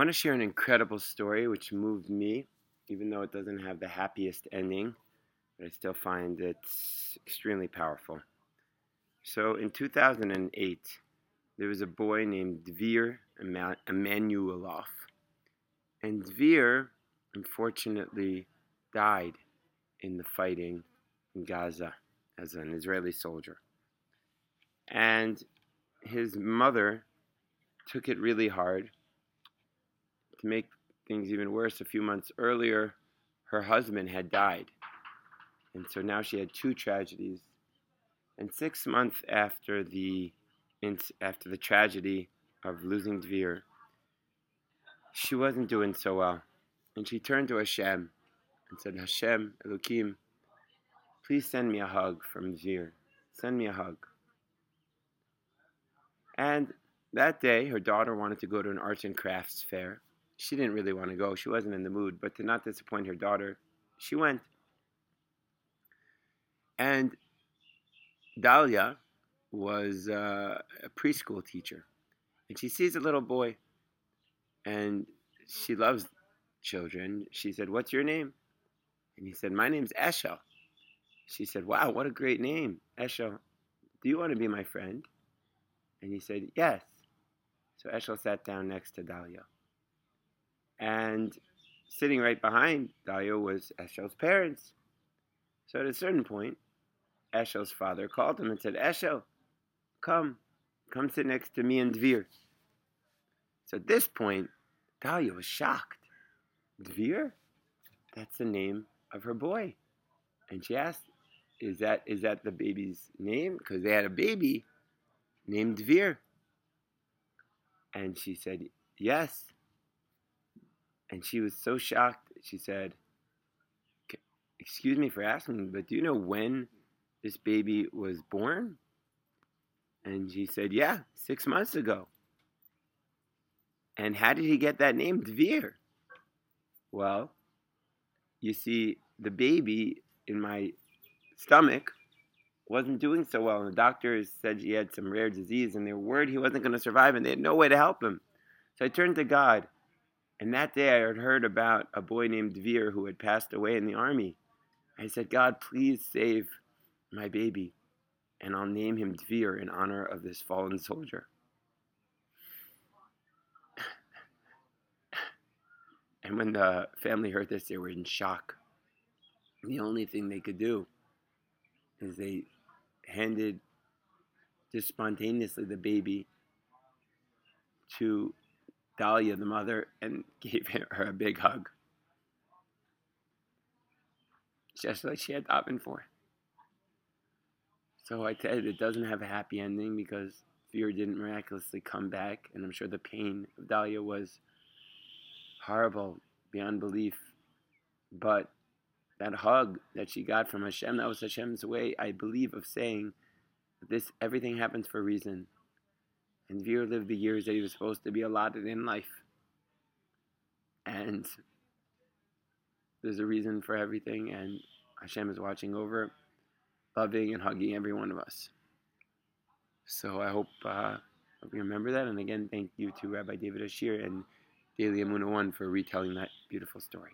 want to share an incredible story which moved me, even though it doesn't have the happiest ending, but I still find it extremely powerful. So in 2008, there was a boy named Dvir Emanuelov. And Dvir, unfortunately, died in the fighting in Gaza as an Israeli soldier. And his mother took it really hard. To make things even worse, a few months earlier, her husband had died. And so now she had two tragedies. And six months after the after the tragedy of losing Dvir, she wasn't doing so well. And she turned to Hashem and said, Hashem, Elohim, please send me a hug from Dvir. Send me a hug. And that day, her daughter wanted to go to an arts and crafts fair. She didn't really want to go. She wasn't in the mood, but to not disappoint her daughter, she went. And Dahlia was uh, a preschool teacher. And she sees a little boy, and she loves children. She said, What's your name? And he said, My name's Eshel. She said, Wow, what a great name, Eshel. Do you want to be my friend? And he said, Yes. So Eshel sat down next to Dahlia. And sitting right behind Dahlia was Eshel's parents. So at a certain point, Eshel's father called him and said, Eshel, come, come sit next to me and Dvir. So at this point, Dahlia was shocked. Dvir? That's the name of her boy. And she asked, Is that is that the baby's name? Because they had a baby named Dvir. And she said, Yes. And she was so shocked. She said, Excuse me for asking, but do you know when this baby was born? And she said, Yeah, six months ago. And how did he get that name, Dvir? Well, you see, the baby in my stomach wasn't doing so well. And the doctors said he had some rare disease, and they were worried he wasn't going to survive, and they had no way to help him. So I turned to God. And that day I had heard about a boy named Dvir who had passed away in the army. I said, God, please save my baby, and I'll name him Dvir in honor of this fallen soldier. and when the family heard this, they were in shock. The only thing they could do is they handed just spontaneously the baby to Dahlia, the mother, and gave her a big hug. Just like she had been for. So I said it doesn't have a happy ending because Dvir didn't miraculously come back, and I'm sure the pain of Dahlia was horrible beyond belief. But that hug that she got from Hashem, that was Hashem's way, I believe, of saying this everything happens for a reason. And Dvir lived the years that he was supposed to be allotted in life. And there's a reason for everything, and Hashem is watching over, loving and hugging every one of us. So I hope, uh, hope you remember that. And again, thank you to Rabbi David Ashear and Daily Emunah One for retelling that beautiful story.